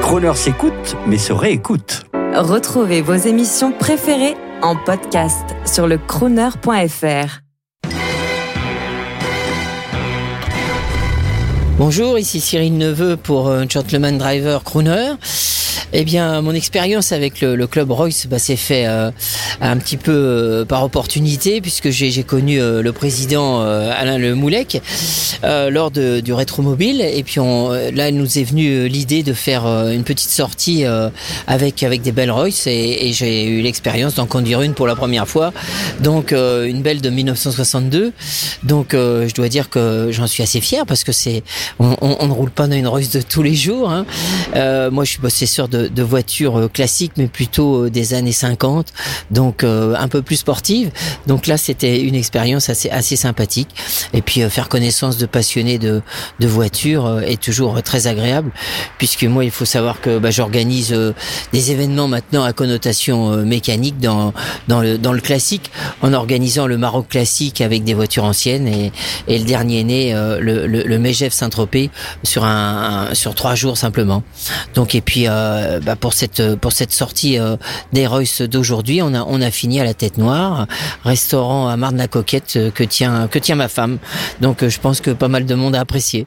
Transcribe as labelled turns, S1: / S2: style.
S1: Croner s'écoute, mais se réécoute.
S2: Retrouvez vos émissions préférées en podcast sur le crooner.fr.
S3: Bonjour, ici Cyril Neveu pour un Gentleman Driver Crooner. Eh bien, mon expérience avec le, club Royce bah, s'est fait euh, un petit peu euh, par opportunité puisque j'ai connu euh, le président Alain Le Moulec lors de, du rétromobile et puis on, là nous est venue l'idée de faire une petite sortie avec avec des belles Royce et, et j'ai eu l'expérience d'en conduire une pour la première fois. Donc une belle de 1962. Donc je dois dire que j'en suis assez fier parce que c'est on, on, ne roule pas dans une Royce de tous les jours. Hein. moi, je suis possesseur de de, voitures euh, classiques, mais plutôt euh, des années 50, donc euh, un peu plus sportive. Donc là, c'était une expérience assez assez sympathique. Et puis faire connaissance de passionnés de, de voitures est toujours très agréable, puisque moi, il faut savoir que bah, j'organise des événements maintenant à connotation mécanique dans dans le dans le classique, en organisant le Maroc classique avec des voitures anciennes et, et le dernier né, le, le, le Saint-Tropez sur un, sur trois jours simplement. Donc et puis euh, bah, pour cette pour cette sortie euh, des Royce d'aujourd'hui, on a on a fini à la Tête Noire, restaurant à Marne-la-Coquette euh, que tient que tient ma femme. Donc je pense que pas mal de monde a apprécié.